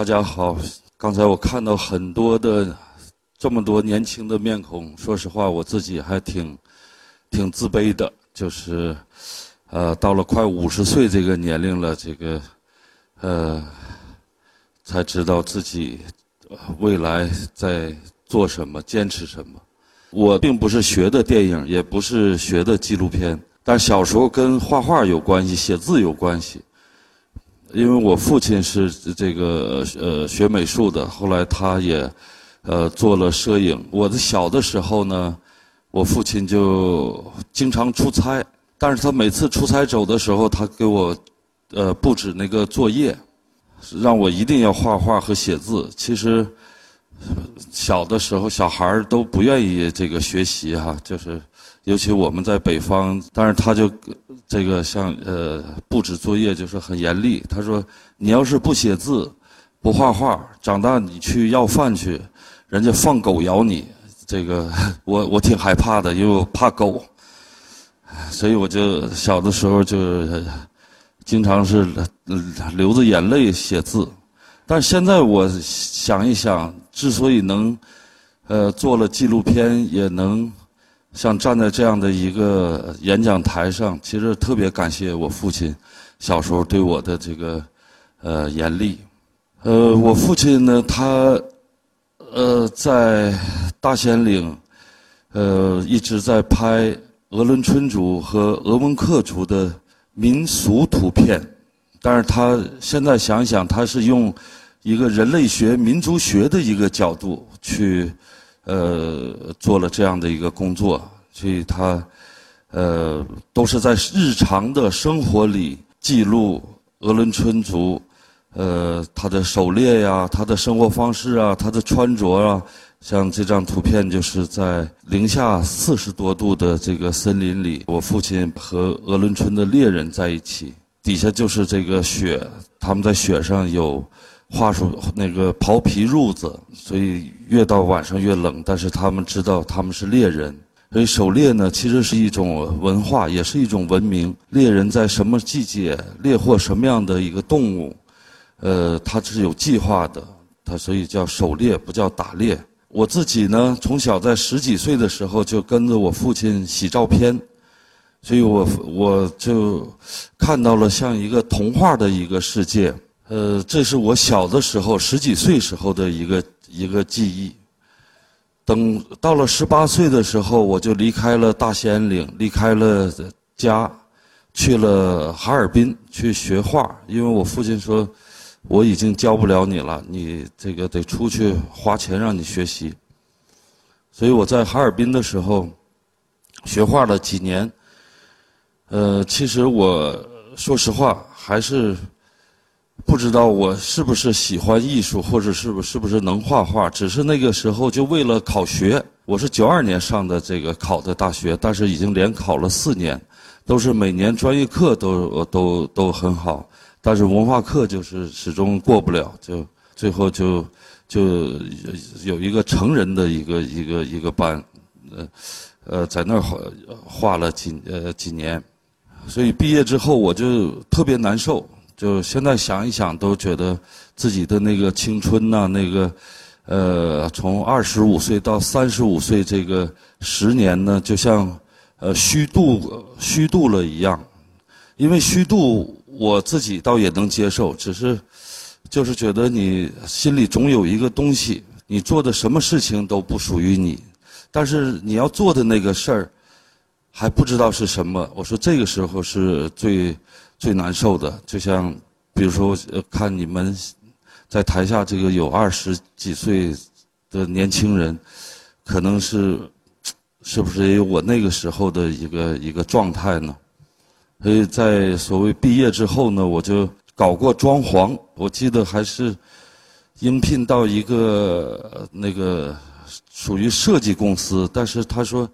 大家好，刚才我看到很多的这么多年轻的面孔，说实话，我自己还挺挺自卑的。就是呃，到了快五十岁这个年龄了，这个呃，才知道自己未来在做什么，坚持什么。我并不是学的电影，也不是学的纪录片，但小时候跟画画有关系，写字有关系。因为我父亲是这个呃学美术的，后来他也呃做了摄影。我的小的时候呢，我父亲就经常出差，但是他每次出差走的时候，他给我呃布置那个作业，让我一定要画画和写字。其实小的时候，小孩儿都不愿意这个学习哈，就是尤其我们在北方，但是他就。这个像呃布置作业就是很严厉。他说：“你要是不写字，不画画，长大你去要饭去，人家放狗咬你。”这个 我我挺害怕的，因为我怕狗，所以我就小的时候就经常是流着眼泪写字。但现在我想一想，之所以能呃做了纪录片，也能。像站在这样的一个演讲台上，其实特别感谢我父亲小时候对我的这个呃严厉。呃，我父亲呢，他呃在大兴岭呃一直在拍鄂伦春族和鄂温克族的民俗图片，但是他现在想想，他是用一个人类学、民族学的一个角度去。呃，做了这样的一个工作，所以他呃都是在日常的生活里记录鄂伦春族呃他的狩猎呀，他的生活方式啊，他的穿着啊。像这张图片，就是在零下四十多度的这个森林里，我父亲和鄂伦春的猎人在一起，底下就是这个雪，他们在雪上有。画出那个刨皮褥子，所以越到晚上越冷。但是他们知道他们是猎人，所以狩猎呢，其实是一种文化，也是一种文明。猎人在什么季节猎获什么样的一个动物，呃，他是有计划的。他所以叫狩猎，不叫打猎。我自己呢，从小在十几岁的时候就跟着我父亲洗照片，所以我我就看到了像一个童话的一个世界。呃，这是我小的时候十几岁时候的一个一个记忆。等到了十八岁的时候，我就离开了大兴安岭，离开了家，去了哈尔滨去学画。因为我父亲说，我已经教不了你了，你这个得出去花钱让你学习。所以我在哈尔滨的时候学画了几年。呃，其实我说实话还是。不知道我是不是喜欢艺术，或者是不是不是能画画？只是那个时候就为了考学，我是九二年上的这个考的大学，但是已经连考了四年，都是每年专业课都都都很好，但是文化课就是始终过不了，就最后就就有一个成人的一个一个一个班，呃呃，在那儿画画了几呃几年，所以毕业之后我就特别难受。就现在想一想，都觉得自己的那个青春呐，那个，呃，从二十五岁到三十五岁这个十年呢，就像呃虚度虚度了一样。因为虚度，我自己倒也能接受，只是就是觉得你心里总有一个东西，你做的什么事情都不属于你，但是你要做的那个事儿还不知道是什么。我说这个时候是最。最难受的，就像，比如说，看你们在台下这个有二十几岁的年轻人，可能是是不是也有我那个时候的一个一个状态呢？所以在所谓毕业之后呢，我就搞过装潢。我记得还是应聘到一个那个属于设计公司，但是他说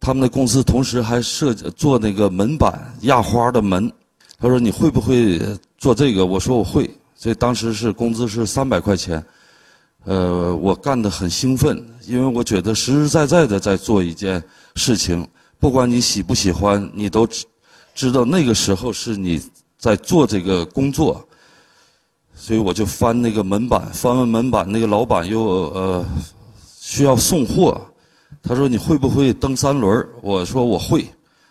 他们的公司同时还设计做那个门板压花的门。他说：“你会不会做这个？”我说：“我会。”所以当时是工资是三百块钱，呃，我干得很兴奋，因为我觉得实实在在的在做一件事情，不管你喜不喜欢，你都知知道那个时候是你在做这个工作。所以我就翻那个门板，翻完门板，那个老板又呃需要送货，他说你会不会蹬三轮？我说我会，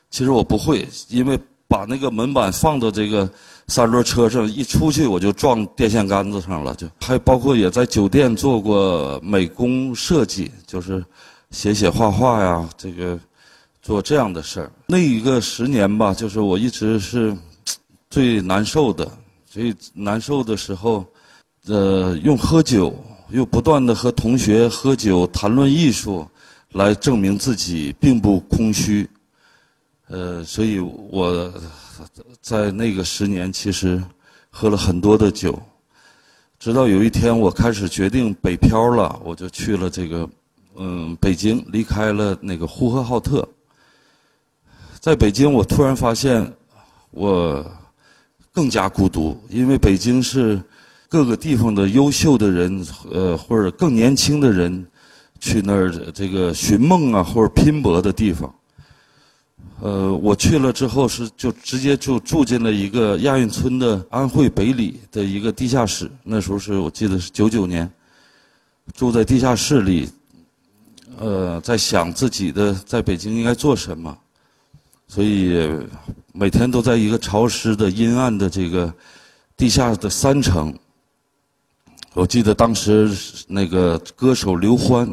其实我不会，因为把那个门板放到这个三轮车上，一出去我就撞电线杆子上了，就还包括也在酒店做过美工设计，就是写写画画呀，这个做这样的事儿。那一个十年吧，就是我一直是最难受的。所以难受的时候，呃，用喝酒，又不断的和同学喝酒谈论艺术，来证明自己并不空虚。呃，所以我在那个十年其实喝了很多的酒，直到有一天我开始决定北漂了，我就去了这个嗯北京，离开了那个呼和浩特。在北京，我突然发现我。更加孤独，因为北京是各个地方的优秀的人，呃，或者更年轻的人去那儿这个寻梦啊，或者拼搏的地方。呃，我去了之后是就直接就住进了一个亚运村的安徽北里的一个地下室。那时候是我记得是九九年，住在地下室里，呃，在想自己的在北京应该做什么。所以每天都在一个潮湿的、阴暗的这个地下的三层。我记得当时那个歌手刘欢，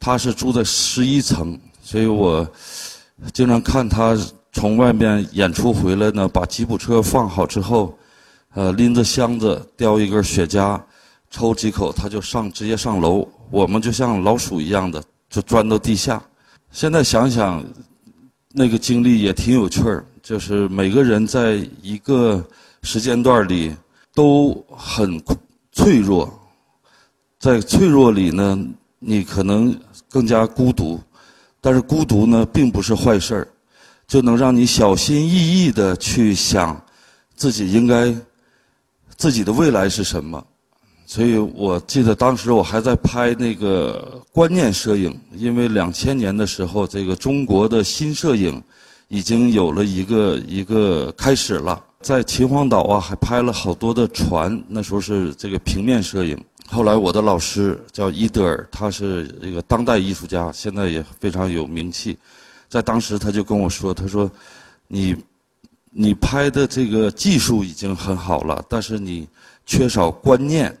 他是住在十一层，所以我经常看他从外面演出回来呢，把吉普车放好之后，呃，拎着箱子，叼一根雪茄，抽几口，他就上直接上楼。我们就像老鼠一样的，就钻到地下。现在想想。那个经历也挺有趣儿，就是每个人在一个时间段里都很脆弱，在脆弱里呢，你可能更加孤独，但是孤独呢并不是坏事儿，就能让你小心翼翼的去想自己应该自己的未来是什么。所以我记得当时我还在拍那个观念摄影，因为两千年的时候，这个中国的新摄影已经有了一个一个开始了。在秦皇岛啊，还拍了好多的船，那时候是这个平面摄影。后来我的老师叫伊德尔，他是一个当代艺术家，现在也非常有名气。在当时他就跟我说：“他说，你你拍的这个技术已经很好了，但是你缺少观念。”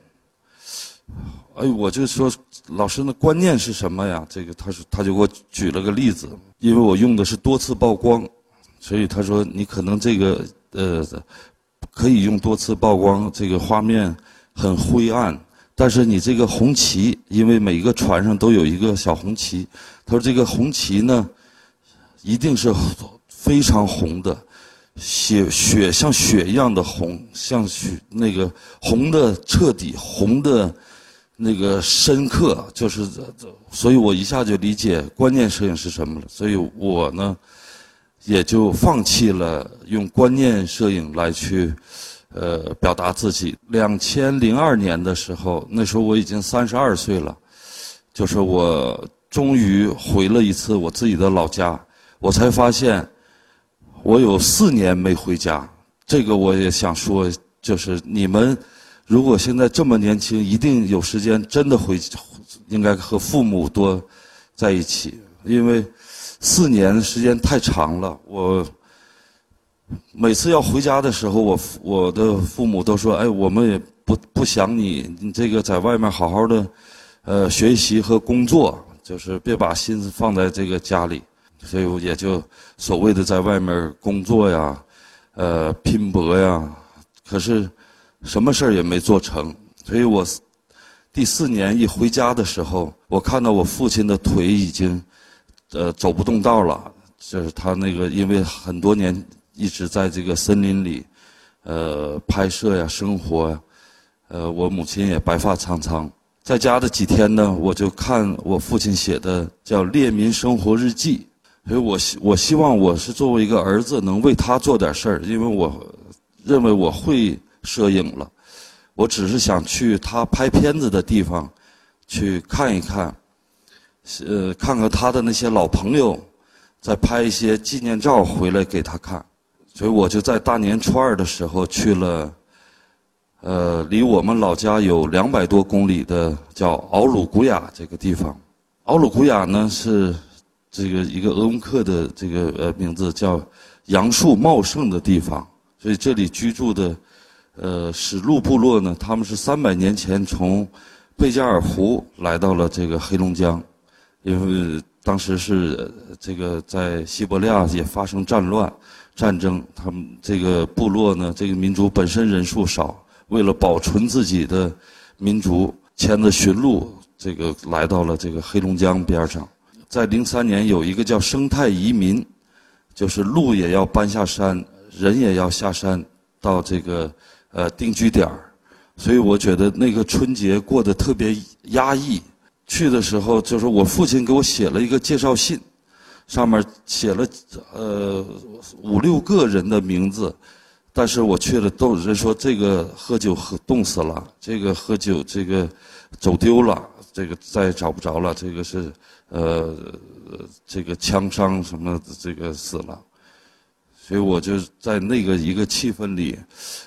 哎，我就说老师，那观念是什么呀？这个他说，他就给我举了个例子，因为我用的是多次曝光，所以他说你可能这个呃可以用多次曝光，这个画面很灰暗，但是你这个红旗，因为每一个船上都有一个小红旗，他说这个红旗呢一定是非常红的。血血像血一样的红，像血那个红的彻底，红的那个深刻，就是这这，所以我一下就理解观念摄影是什么了。所以我呢，也就放弃了用观念摄影来去呃表达自己。两千零二年的时候，那时候我已经三十二岁了，就是我终于回了一次我自己的老家，我才发现。我有四年没回家，这个我也想说，就是你们如果现在这么年轻，一定有时间真的回，应该和父母多在一起，因为四年时间太长了。我每次要回家的时候，我我的父母都说：“哎，我们也不不想你，你这个在外面好好的呃学习和工作，就是别把心思放在这个家里。”所以我也就所谓的在外面工作呀，呃，拼搏呀，可是什么事儿也没做成。所以我第四年一回家的时候，我看到我父亲的腿已经呃走不动道了，就是他那个因为很多年一直在这个森林里呃拍摄呀、生活呀，呃，我母亲也白发苍苍。在家的几天呢，我就看我父亲写的叫《列民生活日记》。所以我希我希望我是作为一个儿子能为他做点事儿，因为我认为我会摄影了，我只是想去他拍片子的地方去看一看，呃，看看他的那些老朋友，再拍一些纪念照回来给他看。所以我就在大年初二的时候去了，呃，离我们老家有两百多公里的叫敖鲁古雅这个地方。敖鲁古雅呢是这个一个鄂温克的这个呃名字，叫杨树茂盛的地方。所以这里居住的呃史路部落呢，他们是三百年前从贝加尔湖来到了这个黑龙江，因为当时是这个在西伯利亚也发生战乱战争，他们这个部落呢，这个民族本身人数少，为了保存自己的民族，牵着驯鹿。这个来到了这个黑龙江边上，在零三年有一个叫生态移民，就是鹿也要搬下山，人也要下山到这个呃定居点儿，所以我觉得那个春节过得特别压抑。去的时候，就是我父亲给我写了一个介绍信，上面写了呃五六个人的名字，但是我去了，都人说这个喝酒喝冻死了，这个喝酒这个走丢了。这个再也找不着了，这个是，呃，这个枪伤什么，这个死了，所以我就在那个一个气氛里，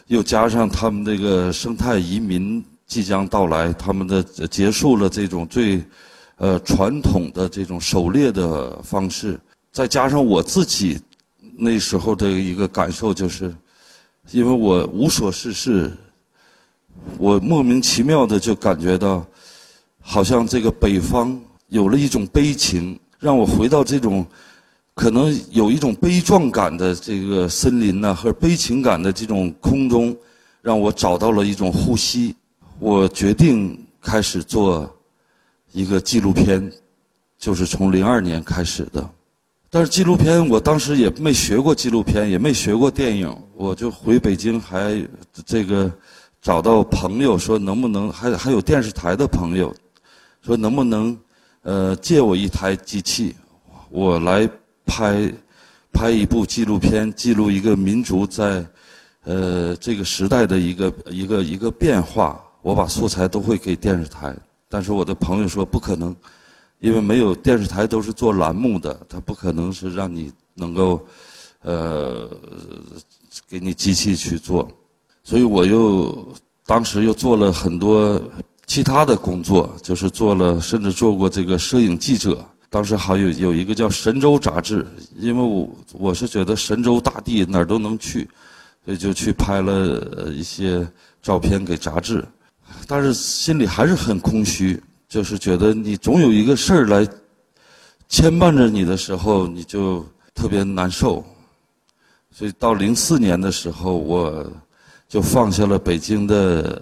又加上他们这个生态移民即将到来，他们的结束了这种最，呃传统的这种狩猎的方式，再加上我自己那时候的一个感受就是，因为我无所事事，我莫名其妙的就感觉到。好像这个北方有了一种悲情，让我回到这种可能有一种悲壮感的这个森林呢，和悲情感的这种空中，让我找到了一种呼吸。我决定开始做一个纪录片，就是从零二年开始的。但是纪录片，我当时也没学过纪录片，也没学过电影，我就回北京，还这个找到朋友说能不能，还还有电视台的朋友。说能不能，呃，借我一台机器，我来拍，拍一部纪录片，记录一个民族在，呃，这个时代的一个一个一个变化。我把素材都会给电视台，但是我的朋友说不可能，因为没有电视台都是做栏目的，他不可能是让你能够，呃，给你机器去做，所以我又当时又做了很多。其他的工作就是做了，甚至做过这个摄影记者。当时还有有一个叫《神州》杂志，因为我我是觉得神州大地哪儿都能去，所以就去拍了一些照片给杂志。但是心里还是很空虚，就是觉得你总有一个事儿来牵绊着你的时候，你就特别难受。所以到零四年的时候，我就放下了北京的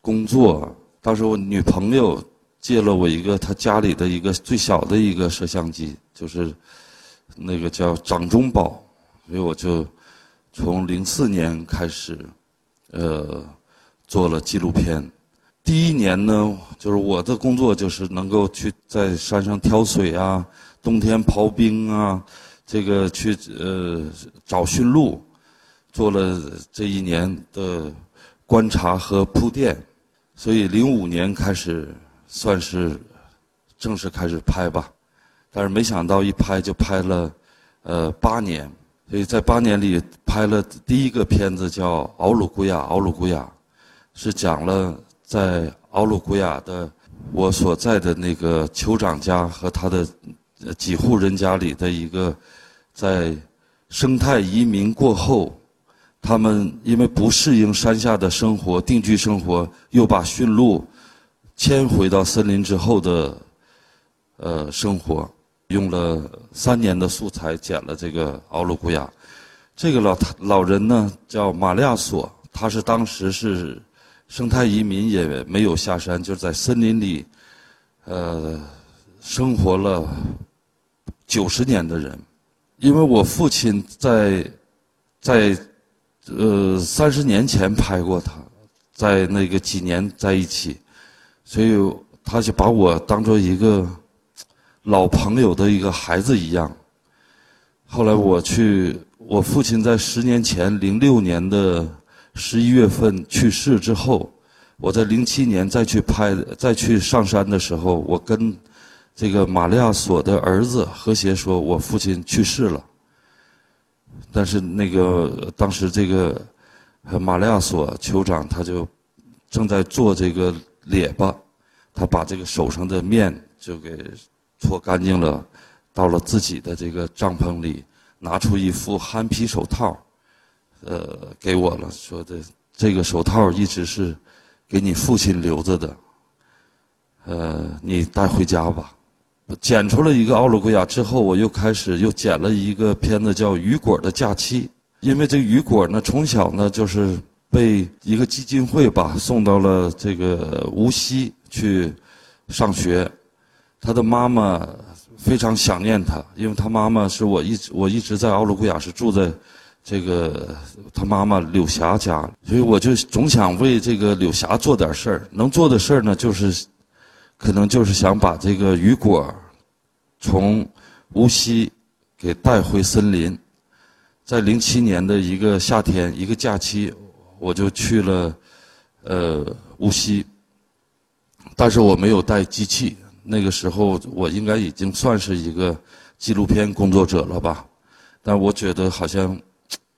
工作。当时我女朋友借了我一个她家里的一个最小的一个摄像机，就是那个叫掌中宝，所以我就从零四年开始，呃，做了纪录片。第一年呢，就是我的工作就是能够去在山上挑水啊，冬天刨冰啊，这个去呃找驯鹿，做了这一年的观察和铺垫。所以，零五年开始算是正式开始拍吧，但是没想到一拍就拍了呃八年。所以在八年里拍了第一个片子叫《奥鲁古雅》，奥鲁古雅是讲了在奥鲁古雅的我所在的那个酋长家和他的几户人家里的一个在生态移民过后。他们因为不适应山下的生活，定居生活，又把驯鹿迁回到森林之后的呃生活，用了三年的素材剪了这个奥鲁古雅。这个老老人呢叫马利亚索，他是当时是生态移民，也没有下山，就是在森林里呃生活了九十年的人。因为我父亲在在。呃，三十年前拍过他，在那个几年在一起，所以他就把我当做一个老朋友的一个孩子一样。后来我去，我父亲在十年前，零六年的十一月份去世之后，我在零七年再去拍，再去上山的时候，我跟这个玛利亚索的儿子和谐说，我父亲去世了。但是那个当时这个马利亚索酋长他就正在做这个列巴，他把这个手上的面就给搓干净了，到了自己的这个帐篷里，拿出一副憨皮手套，呃，给我了，说的这个手套一直是给你父亲留着的，呃，你带回家吧。剪出了一个奥鲁古雅之后，我又开始又剪了一个片子叫《雨果的假期》，因为这个雨果呢，从小呢就是被一个基金会吧送到了这个无锡去上学，他的妈妈非常想念他，因为他妈妈是我一直我一直在奥鲁古雅是住在这个他妈妈柳霞家，所以我就总想为这个柳霞做点事儿，能做的事儿呢就是。可能就是想把这个雨果从无锡给带回森林。在零七年的一个夏天，一个假期，我就去了呃无锡，但是我没有带机器。那个时候我应该已经算是一个纪录片工作者了吧？但我觉得好像，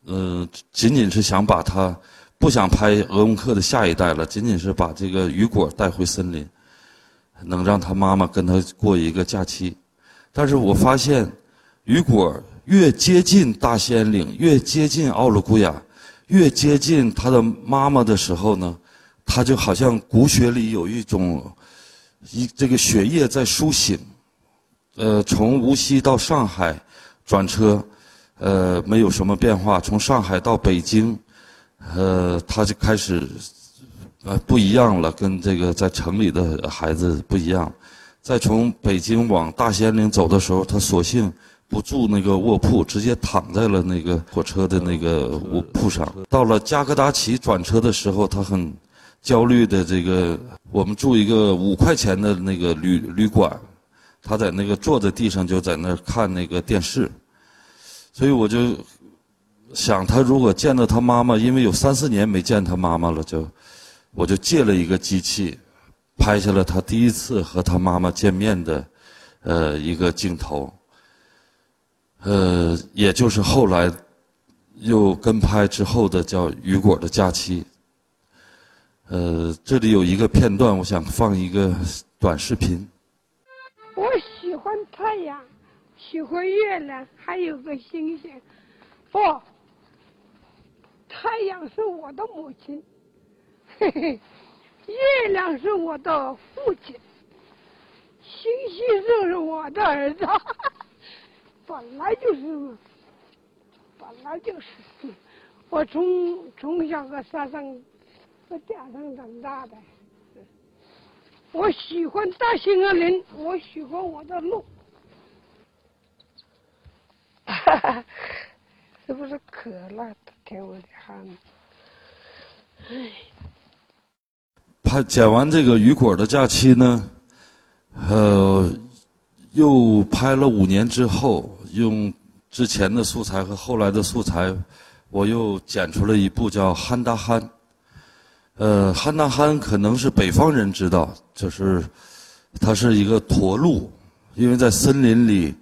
嗯，仅仅是想把他不想拍鄂温克的下一代了，仅仅是把这个雨果带回森林。能让他妈妈跟他过一个假期，但是我发现，雨果越接近大兴安岭，越接近奥鲁古雅，越接近他的妈妈的时候呢，他就好像骨血里有一种，一这个血液在苏醒。呃，从无锡到上海转车，呃，没有什么变化。从上海到北京，呃，他就开始。呃，不一样了，跟这个在城里的孩子不一样。再从北京往大兴安岭走的时候，他索性不住那个卧铺，直接躺在了那个火车的那个卧铺上。到了加格达奇转车的时候，他很焦虑的这个，我们住一个五块钱的那个旅旅馆，他在那个坐在地上就在那看那个电视，所以我就想，他如果见到他妈妈，因为有三四年没见他妈妈了，就。我就借了一个机器，拍下了他第一次和他妈妈见面的，呃，一个镜头。呃，也就是后来又跟拍之后的叫《雨果的假期》。呃，这里有一个片段，我想放一个短视频。我喜欢太阳，喜欢月亮，还有个星星。不，太阳是我的母亲。嘿嘿，月亮是我的父亲，星星就是我的儿子，本来就是，本来就是，我从从小在山上，在顶上长大的，我喜欢大兴安岭，我喜欢我的路，哈哈，是不是渴了？舔我的汗，唉。拍剪完这个雨果的假期呢，呃，又拍了五年之后，用之前的素材和后来的素材，我又剪出了一部叫《憨大憨》。呃，憨大憨可能是北方人知道，就是它是一个驼鹿，因为在森林里，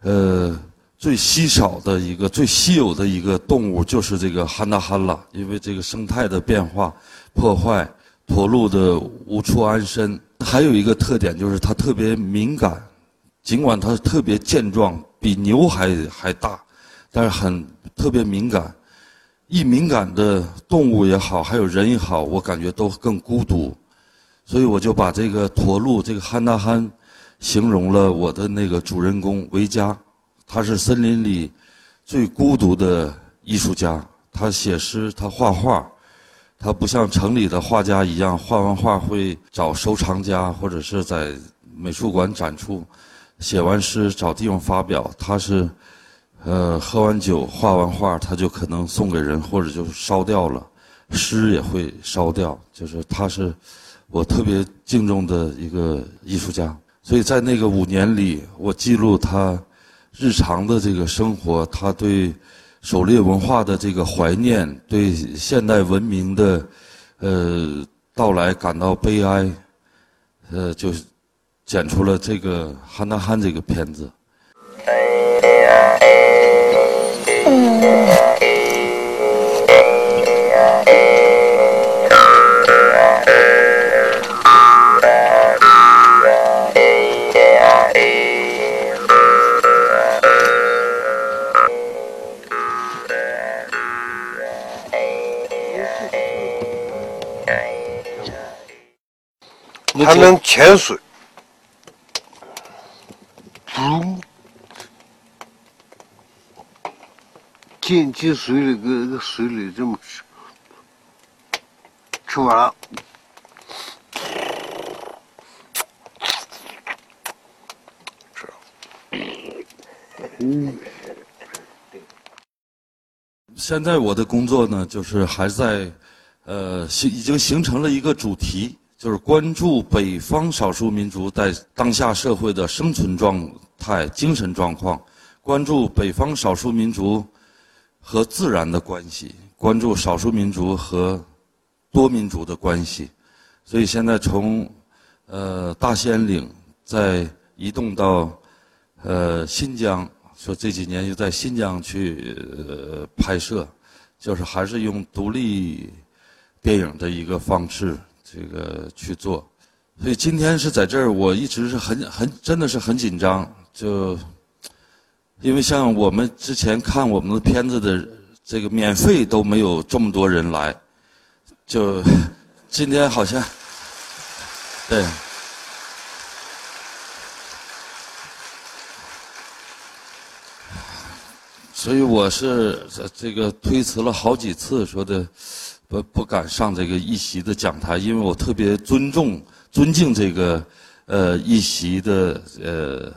呃，最稀少的一个、最稀有的一个动物就是这个憨大憨了，因为这个生态的变化破坏。驼鹿的无处安身，还有一个特点就是它特别敏感，尽管它特别健壮，比牛还还大，但是很特别敏感。易敏感的动物也好，还有人也好，我感觉都更孤独，所以我就把这个驼鹿这个憨大憨，形容了我的那个主人公维嘉，他是森林里最孤独的艺术家，他写诗，他画画。他不像城里的画家一样，画完画会找收藏家或者是在美术馆展出，写完诗找地方发表。他是，呃，喝完酒画完画，他就可能送给人或者就烧掉了，诗也会烧掉。就是他是我特别敬重的一个艺术家。所以在那个五年里，我记录他日常的这个生活，他对。狩猎文化的这个怀念，对现代文明的，呃到来感到悲哀，呃，就剪出了这个《憨大憨》这个片子。嗯它能潜水，嗯。进进水里，搁搁水里这么吃，吃完了。嗯现在我的工作呢，就是还在，呃，形已经形成了一个主题，就是关注北方少数民族在当下社会的生存状态、精神状况，关注北方少数民族和自然的关系，关注少数民族和多民族的关系。所以现在从呃大兴安岭再移动到呃新疆。说这几年又在新疆去呃拍摄，就是还是用独立电影的一个方式，这个去做。所以今天是在这儿，我一直是很很真的是很紧张，就因为像我们之前看我们的片子的这个免费都没有这么多人来，就今天好像对。所以我是这个推辞了好几次，说的不不敢上这个一席的讲台，因为我特别尊重、尊敬这个呃一席的呃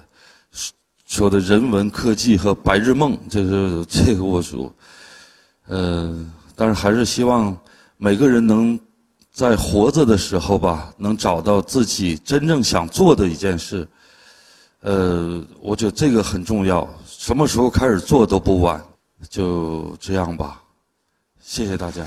说的人文科技和白日梦，这是这个我说，呃，但是还是希望每个人能在活着的时候吧，能找到自己真正想做的一件事。呃，我觉得这个很重要。什么时候开始做都不晚，就这样吧。谢谢大家。